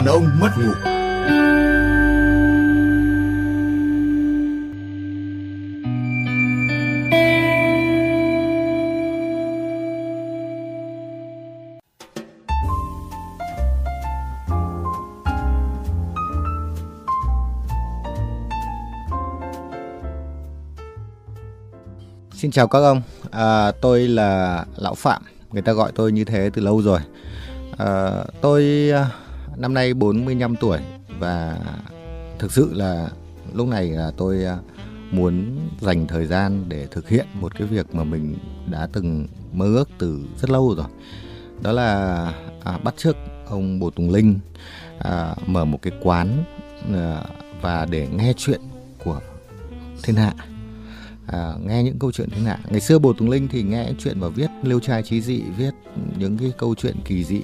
Đàn ông mất ngủ. Xin chào các ông, à, tôi là Lão Phạm, người ta gọi tôi như thế từ lâu rồi. À, tôi à, năm nay 45 tuổi và thực sự là lúc này là tôi à, muốn dành thời gian để thực hiện một cái việc mà mình đã từng mơ ước từ rất lâu rồi. Đó là à, bắt chước ông Bồ Tùng Linh à, mở một cái quán à, và để nghe chuyện của thiên hạ. À, nghe những câu chuyện thế nào ngày xưa bồ tùng linh thì nghe chuyện và viết liêu trai trí dị viết những cái câu chuyện kỳ dị.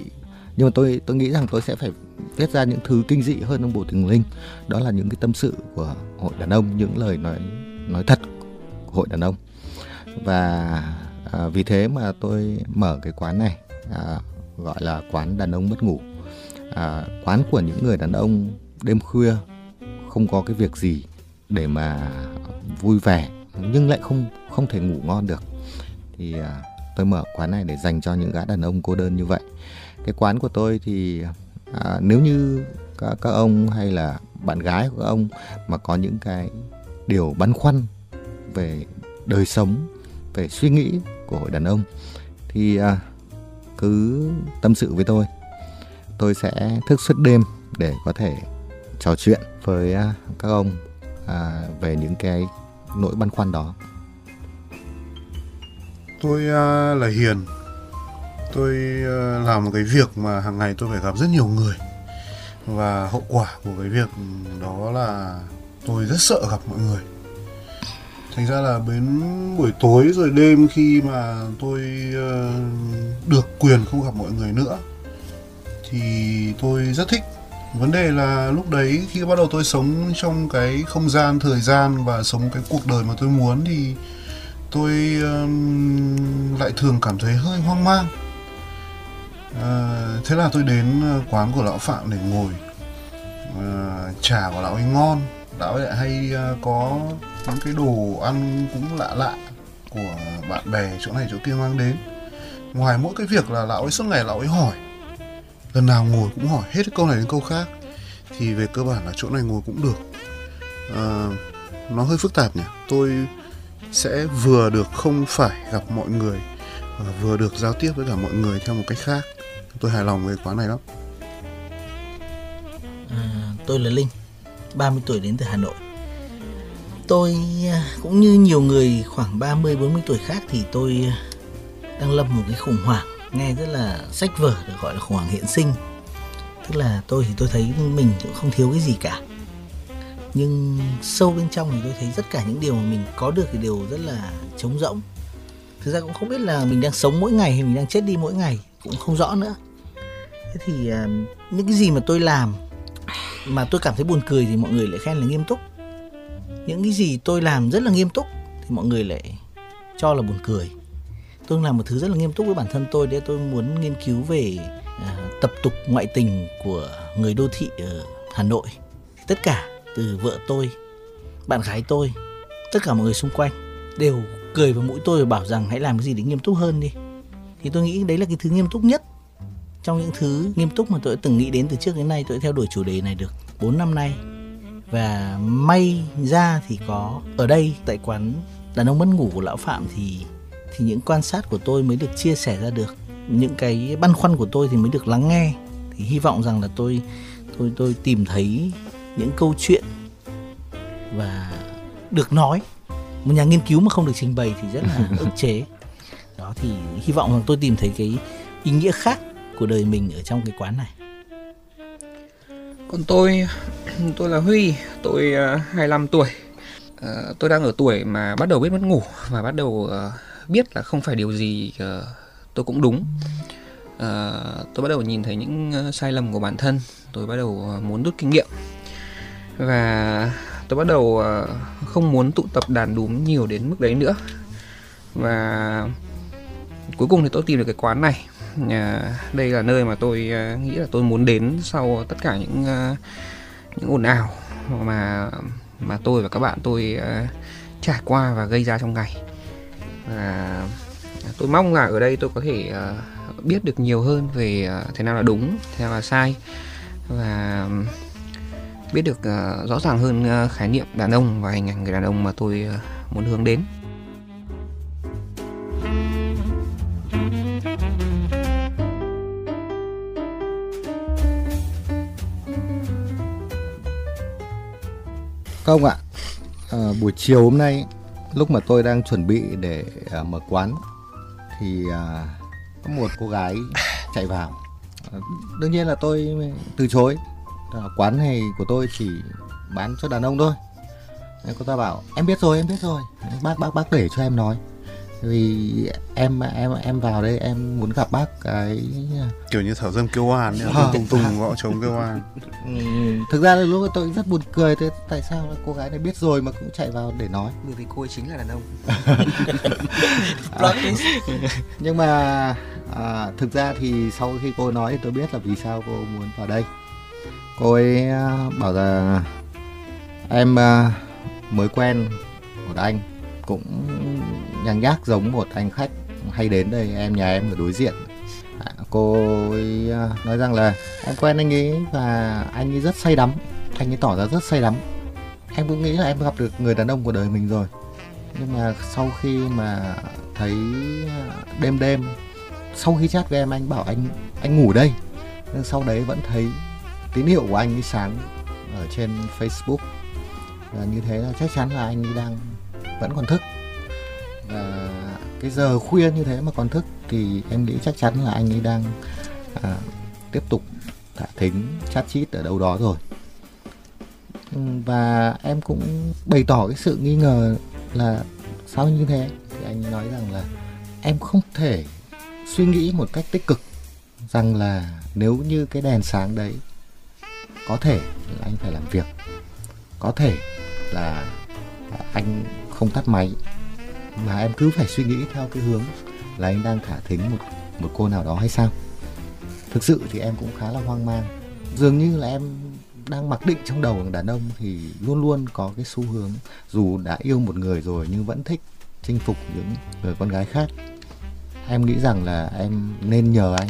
Nhưng mà tôi tôi nghĩ rằng tôi sẽ phải viết ra những thứ kinh dị hơn ông bồ tùng linh. Đó là những cái tâm sự của hội đàn ông những lời nói nói thật của hội đàn ông. Và à, vì thế mà tôi mở cái quán này à, gọi là quán đàn ông mất ngủ. À, quán của những người đàn ông đêm khuya không có cái việc gì để mà vui vẻ nhưng lại không không thể ngủ ngon được. Thì à, tôi mở quán này để dành cho những gã đàn ông cô đơn như vậy. Cái quán của tôi thì à, nếu như các các ông hay là bạn gái của các ông mà có những cái điều băn khoăn về đời sống về suy nghĩ của hội đàn ông thì à, cứ tâm sự với tôi. Tôi sẽ thức suốt đêm để có thể trò chuyện với à, các ông à, về những cái nỗi băn khoăn đó. Tôi à, là hiền tôi ờ, làm một cái việc mà hàng ngày tôi phải gặp rất nhiều người. Và hậu quả của cái việc đó là tôi rất sợ gặp mọi người. Thành ra là đến buổi tối rồi đêm khi mà tôi ờ, được quyền không gặp mọi người nữa thì tôi rất thích. Vấn đề là lúc đấy khi bắt đầu tôi sống trong cái không gian thời gian và sống cái cuộc đời mà tôi muốn thì tôi um, lại thường cảm thấy hơi hoang mang à, thế là tôi đến ờ, quán của lão phạm để ngồi. À, trà của lão ấy ngon. Lão ấy lại hay có những cái đồ ăn cũng lạ lạ của bạn bè chỗ này chỗ kia mang đến. Ngoài mỗi cái việc là lão ấy suốt ngày lão ấy hỏi. Lần nào ngồi cũng hỏi hết câu này đến câu khác. Thì về cơ bản là chỗ này ngồi cũng được. À, nó hơi phức tạp nhỉ? Tôi sẽ vừa được không phải gặp mọi người và vừa được giao tiếp với cả mọi người theo một cách khác tôi hài lòng với quán này lắm. À, tôi là linh 30 tuổi đến từ Hà Nội. Tôi à, cũng như nhiều người khoảng 30 40 tuổi khác thì tôi à, đang lâm một cái khủng hoảng nghe rất là sách vở được gọi là khủng hoảng hiện sinh. Tức là tôi thì tôi thấy mình cũng không thiếu cái gì cả. Nhưng sâu bên trong thì tôi thấy tất cả những điều mà mình có được thì đều rất là trống rỗng. Thực ra cũng không biết là mình đang sống mỗi ngày hay mình đang chết đi mỗi ngày cũng không rõ nữa thế thì uh, những cái gì mà tôi làm mà tôi cảm thấy buồn cười thì mọi người lại khen là nghiêm túc. Những cái gì tôi làm rất là nghiêm túc thì mọi người lại cho là buồn cười. Tôi làm một thứ rất là nghiêm túc với bản thân tôi để tôi muốn nghiên cứu về uh, tập tục ngoại tình của người đô thị ở Hà Nội. Tất cả từ vợ tôi bạn gái tôi tất cả mọi người xung quanh đều cười vào mũi tôi và bảo rằng hãy làm cái gì để nghiêm túc hơn đi. Thì tôi nghĩ đấy là cái thứ nghiêm túc nhất trong những thứ nghiêm túc mà tôi đã từng nghĩ đến từ trước đến nay tôi đã theo đuổi chủ đề này được 4 năm nay. Và may ra thì có ở đây tại quán đàn ông mất ngủ của lão phạm thì thì những quan sát của tôi mới được chia sẻ ra được. Những cái băn khoăn của tôi thì mới được lắng nghe. Thì hy vọng rằng là tôi tôi tôi tìm thấy những câu chuyện và được nói. Một nhà nghiên cứu mà không được trình bày thì rất là ức chế. Đó thì hy vọng rằng tôi tìm thấy cái ý nghĩa khác của đời mình ở trong cái quán này? Còn tôi tôi là Huy tôi à, uh, 25 tuổi. Uh, tôi đang ở tuổi mà bắt đầu biết mất ngủ và bắt đầu uh, biết là không phải điều gì uh, tôi cũng đúng. Uh, tôi bắt đầu nhìn thấy những uh, sai lầm của bản thân. Tôi bắt đầu uh, muốn rút kinh nghiệm. Và tôi bắt đầu uh, không muốn tụ tập đàn đúm nhiều đến mức đấy nữa. Và cuối cùng thì tôi tìm được cái quán này. Ờ, đây là nơi mà tôi ờ, nghĩ là tôi muốn đến sau tất cả những ờ, những ồn ào mà mà tôi và các bạn tôi trải qua và gây ra trong ngày. Và tôi mong là ở đây tôi có thể biết được nhiều hơn về thế nào là đúng, thế nào là sai. Và biết được rõ ràng hơn khái niệm đàn ông và hình ảnh người đàn ông mà tôi muốn hướng đến. Các ông ạ, à, buổi chiều hôm nay lúc mà tôi đang chuẩn bị để à, mở quán thì à, có một cô gái chạy vào. À, đương nhiên là tôi từ chối. À, quán này của tôi chỉ bán cho đàn ông thôi. Nên cô ta bảo em biết rồi em biết rồi bác bác bác để cho em nói vì em em em vào đây em muốn gặp bác cái kiểu như thảo dâm kêu oan Ờ. tùng tùng gõ trống kêu oan. Ừ, thực ra là lúc đó tôi rất buồn cười thế tại sao cô gái này biết rồi mà cũng chạy vào để nói? Bởi vì cô ấy chính là đàn ông. Twist. nhưng mà à, thực ra thì sau khi cô nói thì tôi biết là vì sao cô muốn vào đây. Cô ấy à, bảo là em à, mới quen một anh cũng nhang nhác giống một anh khách hay đến đây em nhà em ở đối diện. À, cô ấy à, nói rằng là em quen anh ấy và anh ấy rất say đắm anh ấy tỏ ra rất say đắm. Em cũng nghĩ là em gặp được người đàn ông của đời mình rồi. Nhưng mà sau khi mà thấy à, đêm đêm sau khi chat với em anh bảo anh anh ngủ đây. Nhưng sau đấy vẫn thấy tín hiệu của anh ấy sáng ở trên Facebook. Và như thế là chắc chắn là anh ấy đang vẫn còn thức và cái giờ khuya như thế mà còn thức thì em nghĩ chắc chắn là anh ấy đang à, tiếp tục thả thính chat chít ở đâu đó rồi. Ừ, và em cũng bày tỏ cái sự nghi ngờ là sao như thế thì anh ấy nói rằng là em không thể suy nghĩ một cách tích cực rằng là nếu như cái đèn sáng đấy có thể là anh phải làm việc có thể là anh không tắt máy mà em cứ phải suy nghĩ theo cái hướng là anh đang thả thính một một cô nào đó hay sao? Thực sự thì em cũng khá là hoang mang. Dường như là em đang mặc định trong đầu đàn ông thì luôn luôn có cái xu hướng, dù đã yêu một người rồi nhưng vẫn thích chinh phục những người con gái khác. Em nghĩ rằng là em nên nhờ anh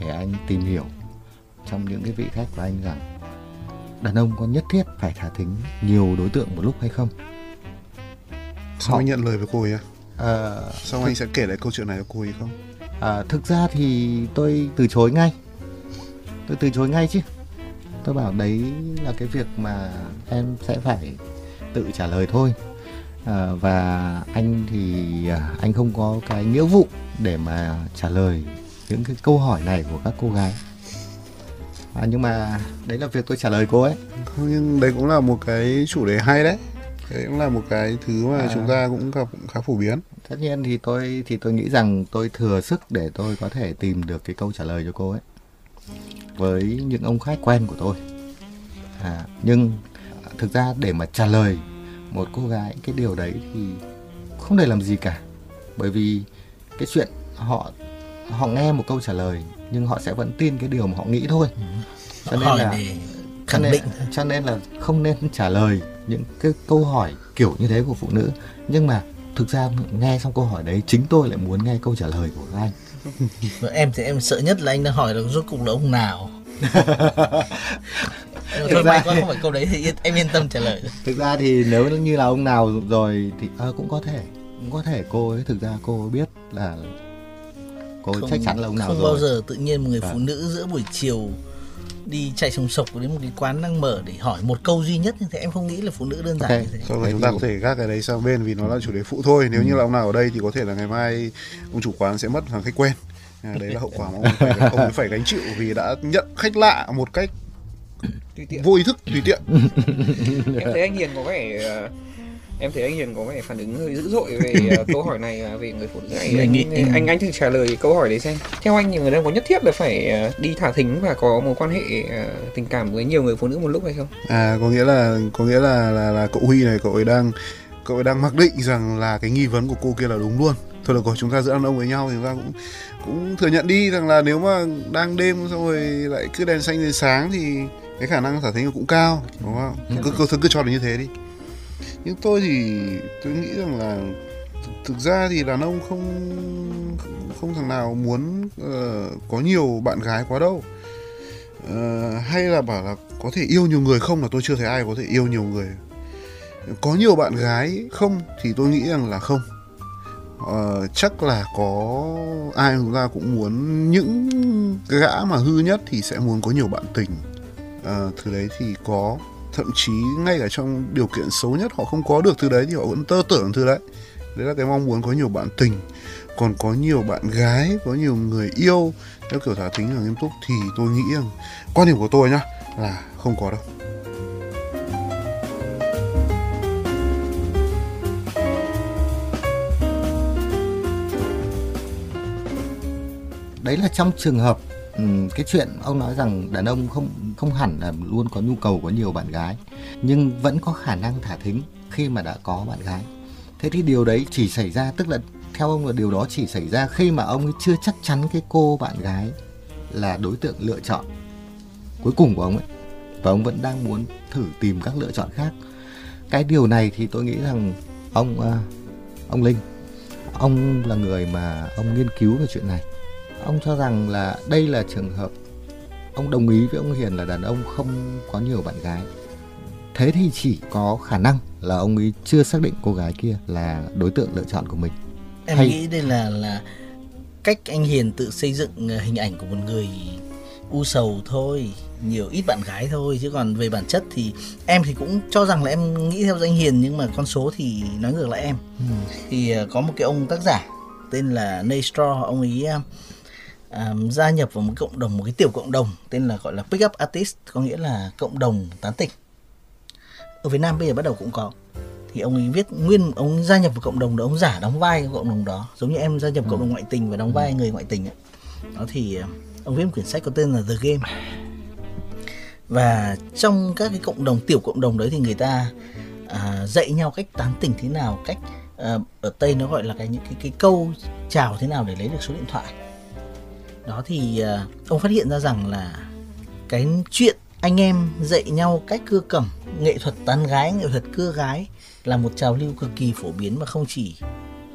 để anh tìm hiểu trong những cái vị khách của anh rằng đàn ông có nhất thiết phải thả thính nhiều đối tượng một lúc hay không. Họ- anh nhận lời với cô ấy à? Ờ, sao anh sẽ kể lại câu chuyện này cho cô ấy không? À, thực ra thì tôi từ chối ngay. Tôi từ chối ngay chứ. Tôi bảo đấy là cái việc mà em sẽ phải tự trả lời thôi. À, và anh thì à, anh không có cái nghĩa vụ để mà trả lời những cái câu hỏi này của các cô gái. À, nhưng mà đấy là việc tôi trả lời cô ấy. Nhưng đấy cũng là một cái chủ đề hay đấy đấy cũng là một cái thứ mà À. chúng ta cũng gặp cũng khá phổ biến. Tất nhiên thì tôi thì tôi nghĩ rằng tôi thừa sức để tôi có thể tìm được cái câu trả lời cho cô ấy. Với những ông khách quen của tôi. À, nhưng thực ra để mà trả lời một cô gái cái điều đấy thì không để làm gì cả. Bởi vì cái chuyện họ họ nghe một câu trả lời nhưng họ sẽ vẫn tin cái điều mà họ nghĩ thôi. Cho nên là cho khẳng nên, định. cho nên là không nên trả lời những cái câu hỏi kiểu như thế của phụ nữ. Nhưng mà thực ra nghe xong câu hỏi đấy chính tôi lại muốn nghe câu trả lời của các anh. Em thì em sợ nhất là anh đang hỏi là rốt cuộc là ông nào. Thôi may quá không phải câu đấy thì yên, em yên tâm trả lời. Thực ra thì nếu như là ông nào rồi thì ờ, cũng có thể cũng có thể cô ấy. Thực ra cô ấy biết là cô ấy chắc chắn là ông nào không rồi. bao giờ tự nhiên một người Vâng. phụ nữ giữa buổi chiều đi chạy sồng sộc đến một cái quán đang mở để hỏi một câu duy nhất như thế em không nghĩ là phụ nữ đơn giản Ok. như thế. Thôi Thế chúng ta có thể gác cái đấy sang bên vì nó là chủ đề phụ thôi. Nếu như là ông nào ở đây thì có thể là ngày mai ông chủ quán sẽ mất hàng khách quen. À, Đấy là hậu quả mà ông phải, ông ấy phải gánh chịu vì đã nhận khách lạ một cách tùy tiện. vô ý thức tùy tiện. Em thấy anh Hiền có vẻ ờ, em thấy anh Hiền có vẻ phản ứng hơi dữ dội về ờ, câu hỏi này ờ, về người phụ nữ này. Anh, anh, em- anh anh thử trả lời câu hỏi đấy xem. Theo anh thì người đàn ông có nhất thiết là phải đi thả thính và có mối quan hệ tình cảm với nhiều người phụ nữ một lúc hay không? À có nghĩa là có nghĩa là là, là cậu Huy này cậu ấy đang cậu ấy đang mặc định rằng là cái nghi vấn của cô kia là đúng luôn. Thôi được rồi chúng ta giữa đàn ông với nhau thì chúng ta cũng cũng thừa nhận đi rằng là nếu mà đang đêm xong rồi lại cứ đèn xanh đến sáng thì cái khả năng thả thính cũng cao đúng không? Cứ cứ, cứ, cứ cho là như thế đi nhưng tôi thì tôi nghĩ rằng là thực ra thì đàn ông không không thằng nào muốn uh, có nhiều bạn gái quá đâu. Uh, hay là bảo là có thể yêu nhiều người không là tôi chưa thấy ai có thể yêu nhiều người. Có nhiều bạn gái không thì tôi nghĩ rằng là không. Uh, chắc là có ai chúng ta cũng muốn những gã mà hư nhất thì sẽ muốn có nhiều bạn tình. Uh, thứ đấy thì có thậm chí ngay cả trong điều kiện xấu nhất họ không có được thứ đấy thì họ vẫn tơ tưởng thứ đấy. Đấy là cái mong muốn có nhiều bạn tình, còn có nhiều bạn gái, có nhiều người yêu. Theo kiểu thả thính và nghiêm túc thì tôi nghĩ rằng quan điểm của tôi nhá, là không có đâu. Đấy là trong trường hợp Ừ, cái chuyện ông nói rằng đàn ông không không hẳn là luôn có nhu cầu có nhiều bạn gái, nhưng vẫn có khả năng thả thính khi mà đã có bạn gái. Thế thì điều đấy chỉ xảy ra, tức là theo ông là điều đó chỉ xảy ra khi mà ông ấy chưa chắc chắn cái cô bạn gái là đối tượng lựa chọn cuối cùng của ông ấy. Và ông vẫn đang muốn thử tìm các lựa chọn khác. Cái điều này thì tôi nghĩ rằng ông à, ông linh, ông là người mà ông nghiên cứu về chuyện này ông cho rằng là đây là trường hợp ông đồng ý với ông hiền là đàn ông không có nhiều bạn gái. Thế thì chỉ có khả năng là ông ấy chưa xác định cô gái kia là đối tượng lựa chọn của mình. Em Hay... nghĩ đây là là cách anh hiền tự xây dựng ờ, hình ảnh của một người u sầu thôi nhiều ít bạn gái thôi. Chứ còn về bản chất thì em thì cũng cho rằng là em nghĩ theo danh hiền nhưng mà con số thì nói ngược lại em. Ừ. thì ờ, có một cái ông tác giả tên là Nate Straw ông ấy um, gia nhập vào một cộng đồng một cái tiểu cộng đồng tên là gọi là pick up artist có nghĩa là cộng đồng tán tỉnh ở Việt Nam bây giờ bắt đầu cũng có thì ông ấy viết nguyên ông gia nhập vào cộng đồng đó ông giả đóng vai cộng đồng đó giống như em gia nhập ừ. cộng đồng ngoại tình và đóng vai ừ. người ngoại tình ấy. đó thì ờ, ông viết một quyển sách có tên là The Game và trong các cái cộng đồng tiểu cộng đồng đấy thì người ta à, dạy nhau cách tán tỉnh thế nào cách à, ở tây nó gọi là cái những cái cái câu chào thế nào để lấy được số điện thoại đó thì à, ông phát hiện ra rằng là cái chuyện anh em dạy nhau cách cưa cẩm nghệ thuật tán gái nghệ thuật cưa gái là một trào lưu cực kỳ phổ biến và không chỉ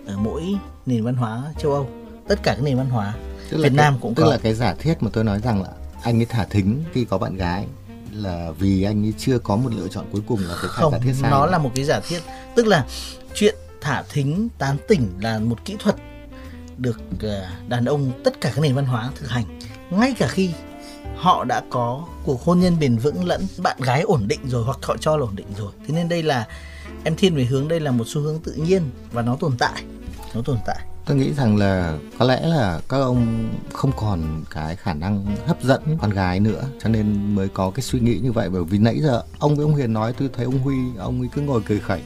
ở mỗi nền văn hóa châu Âu tất cả các nền văn hóa tức Việt Nam cũng tức có. là cái giả thiết mà tôi nói rằng là anh ấy thả thính khi có bạn gái là vì anh ấy chưa có một lựa chọn cuối cùng là cái không giả thiết sai nó là một cái giả thiết tức là chuyện thả thính tán tỉnh là một kỹ thuật được ờ, đàn ông tất cả các nền văn hóa thực hành. Ngay cả khi họ đã có cuộc hôn nhân bền vững lẫn bạn gái ổn định rồi hoặc họ cho là ổn định rồi. Thế nên đây là, em thiên về hướng đây là một xu hướng tự nhiên và nó tồn tại, nó tồn tại. Tôi nghĩ rằng là có lẽ là các ông không còn cái khả năng hấp dẫn con gái nữa, cho nên mới có cái suy nghĩ như vậy. Bởi vì nãy giờ ông với ông Hiền nói, tôi thấy ông Huy, ông ấy cứ ngồi cười khẩy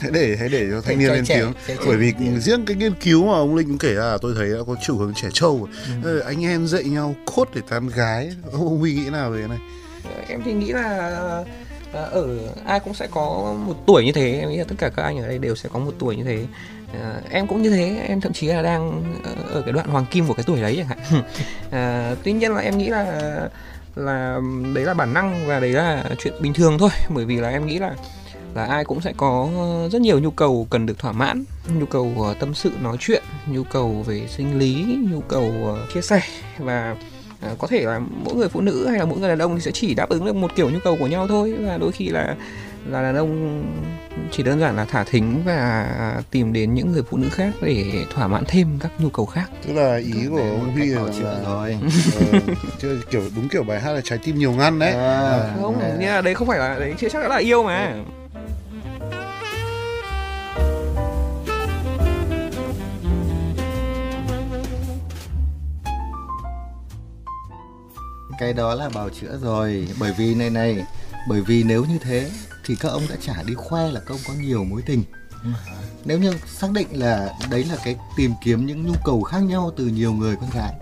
hãy để hãy để cho thanh niên lên tiếng. bởi vì riêng cái nghiên cứu mà ông linh cũng kể ra tôi thấy đã có chiều hướng trẻ trâu. Ừ. anh em dạy nhau cốt để tán gái. Ông huy nghĩ nào về cái này? Em thì nghĩ là ở ai cũng sẽ có một tuổi như thế. Em nghĩ là tất cả các anh ở đây đều sẽ có một tuổi như thế. À, em cũng như thế. Em thậm chí là đang ở cái đoạn hoàng kim của cái tuổi đấy chẳng hạn. À, tuy nhiên là em nghĩ là là đấy là bản năng và đấy là chuyện bình thường thôi. Bởi vì là em nghĩ là là ai cũng sẽ có rất nhiều nhu cầu cần được thỏa mãn. Nhu cầu ờ, tâm sự nói chuyện nhu cầu về sinh lý nhu cầu ờ, chia sẻ. Và ờ, có thể là mỗi người phụ nữ hay là mỗi người đàn ông thì sẽ chỉ đáp ứng được một kiểu nhu cầu của nhau thôi. Và đôi khi là là đàn ông chỉ đơn giản là thả thính và tìm đến những người phụ nữ khác để thỏa mãn thêm các nhu cầu khác. Tức là ý của ông huy là, là rồi. uh, kiểu đúng kiểu bài hát là trái tim nhiều ngăn đấy. À, không à. nha đấy không phải là đấy chưa chắc đã là yêu mà cái đó là bào chữa rồi. Bởi vì này này bởi vì nếu như thế thì các ông đã chả đi khoe là các ông có nhiều mối tình. Nếu như xác định là đấy là cái tìm kiếm những nhu cầu khác nhau từ nhiều người con gái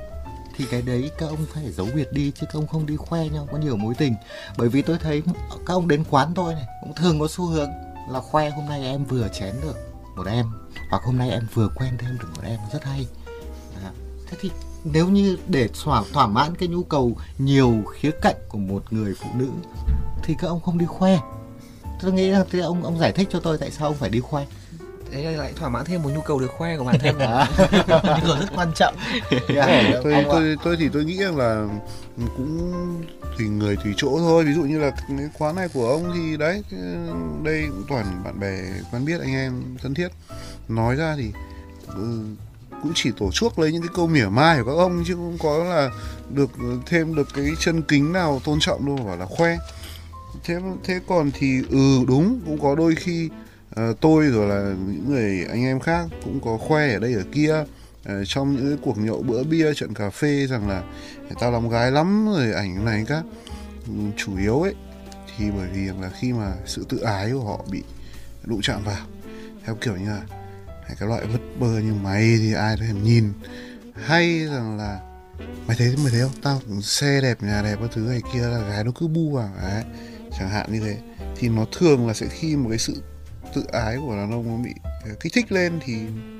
thì cái đấy các ông phải giấu biệt đi chứ các ông không đi khoe nhau có nhiều mối tình. Bởi vì tôi thấy các ông đến quán tôi này cũng thường có xu hướng là khoe hôm nay em vừa chén được một em hoặc hôm nay em vừa quen thêm được một em rất hay. À, thế thì nếu như để thỏa thỏa mãn cái nhu cầu nhiều khía cạnh của một người phụ nữ thì các ông không đi khoe. Tôi nghĩ là thì ông ông giải thích cho tôi tại sao ông phải đi khoe. Đấy là lại thỏa mãn thêm một nhu cầu được khoe của bản thân. À, nhu cầu rất quan trọng. Yeah, tôi, ông ạ. tôi tôi thì tôi nghĩ rằng là cũng tùy người tùy chỗ thôi. Ví dụ như là cái khóa này của ông thì đấy đây cũng toàn bạn bè quen biết anh em thân thiết. Nói ra thì ừ, cũng chỉ tổ chuốc lấy những cái câu mỉa mai của các ông chứ không có là được ờ, thêm được cái chân kính nào tôn trọng đâu bảo là khoe. Thế thế còn thì ừ đúng cũng có đôi khi uh, tôi rồi là những người anh em khác cũng có khoe ở đây ở kia uh, trong những cái cuộc nhậu bữa bia trận cà phê rằng là tao làm gái lắm rồi ảnh này các. Ừ, chủ yếu ấy thì bởi vì là khi mà sự tự ái của họ bị đụng chạm vào theo kiểu như là "Hay cái loại vứt bơ như mày thì ai thèm nhìn. Hay rằng là mày thấy mày thấy không? Tao xe đẹp nhà đẹp các thứ này kia là gái nó cứ bu vào đấy. Chẳng hạn như thế. Thì nó thường là sẽ khi một cái sự tự ái của đàn ông nó bị ờ, kích thích lên thì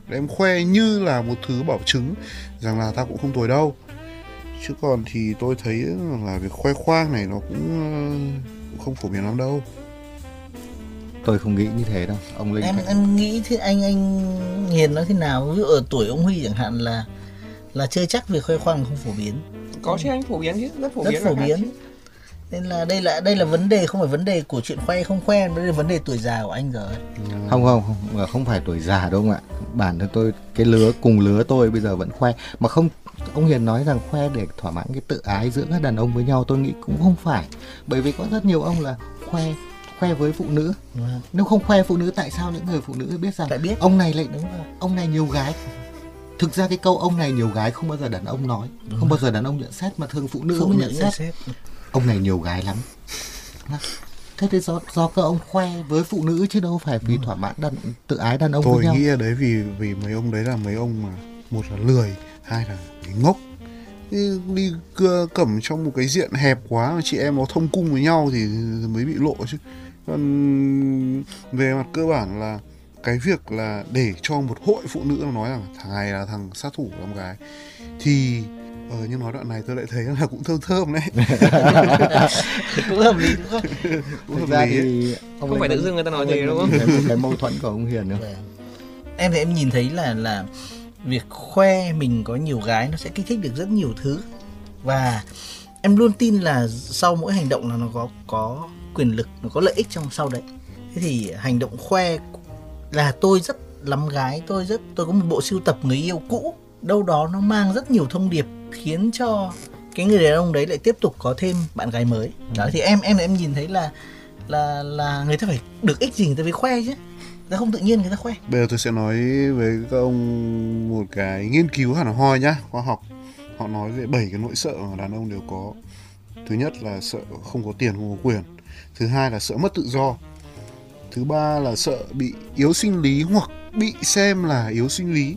đem khoe như là một thứ bảo chứng rằng là tao cũng không tồi đâu. Chứ còn thì tôi thấy là việc khoe khoang này nó cũng, ờ, cũng không phổ biến lắm đâu tôi không nghĩ như thế đâu ông linh em phải- em nghĩ thế anh anh hiền nói thế nào? Ví dụ ở tuổi ông huy chẳng hạn là là chơi chắc việc khoe khoang không phổ biến. Có chứ anh phổ biến chứ rất phổ rất biến phổ là biến. nên là đây là đây là vấn đề không phải vấn đề của chuyện khoe không khoe đây là vấn đề tuổi già của anh rồi. Không không không không phải tuổi già đâu ông ạ. Bản thân tôi cái lứa cùng lứa tôi bây giờ vẫn khoe. Mà không ông hiền nói rằng khoe để thỏa mãn cái tự ái giữa các đàn ông với nhau tôi nghĩ cũng không phải. Bởi vì có rất nhiều ông là khoe khoe với phụ nữ. Vâng. nếu không khoe phụ nữ tại sao những người phụ nữ biết rằng Tại biết. ông này lại đúng rồi. ông này nhiều gái? Thực ra cái câu ông này nhiều gái không bao giờ đàn ông nói không bao giờ đàn ông nhận xét mà thường phụ nữ không nhận xét. xét. Ông này nhiều gái lắm. Thế thì do do các ông khoe với phụ nữ chứ đâu phải vì thỏa mãn đàn tự ái đàn ông tôi với nhau. nghĩ là đấy vì vì mấy ông đấy là mấy ông mà một là lười hai là ngốc. Đi, đi cưa cẩm trong một cái diện hẹp quá mà chị em nó thông cung với nhau thì mới bị lộ chứ còn về mặt cơ bản là cái việc là để cho một hội phụ nữ nó nói rằng thằng này là thằng sát thủ của em gái thì ờ nhưng nói đoạn này tôi lại thấy là cũng thơm thơm đấy. Cũng hợp lý đúng không cũng thực hợp ra lý. thì ông Không phải tự dưng người ta nói Linh đúng không? một cái mâu thuẫn của ông Hiền nữa. Vâng. em thì em nhìn thấy là là việc khoe mình có nhiều gái nó sẽ kích thích được rất nhiều thứ. Và em luôn tin là sau mỗi hành động là nó có có quyền lực nó có lợi ích trong sau đấy thế thì hành động khoe là tôi rất lắm gái tôi rất tôi có một bộ sưu tập người yêu cũ đâu đó nó mang rất nhiều thông điệp khiến cho cái người đàn ông đấy lại tiếp tục có thêm bạn gái mới đó thì em em em nhìn thấy là là là người ta phải được ích gì người ta phải khoe chứ người ta không tự nhiên người ta khoe Bây giờ tôi sẽ nói với các ông một cái nghiên cứu hẳn hoi nhá, khoa học. Họ nói về bảy cái nỗi sợ mà đàn ông đều có. Thứ nhất là sợ không có tiền, không có quyền. Thứ hai là sợ mất tự do. Thứ ba là sợ bị yếu sinh lý hoặc bị xem là yếu sinh lý.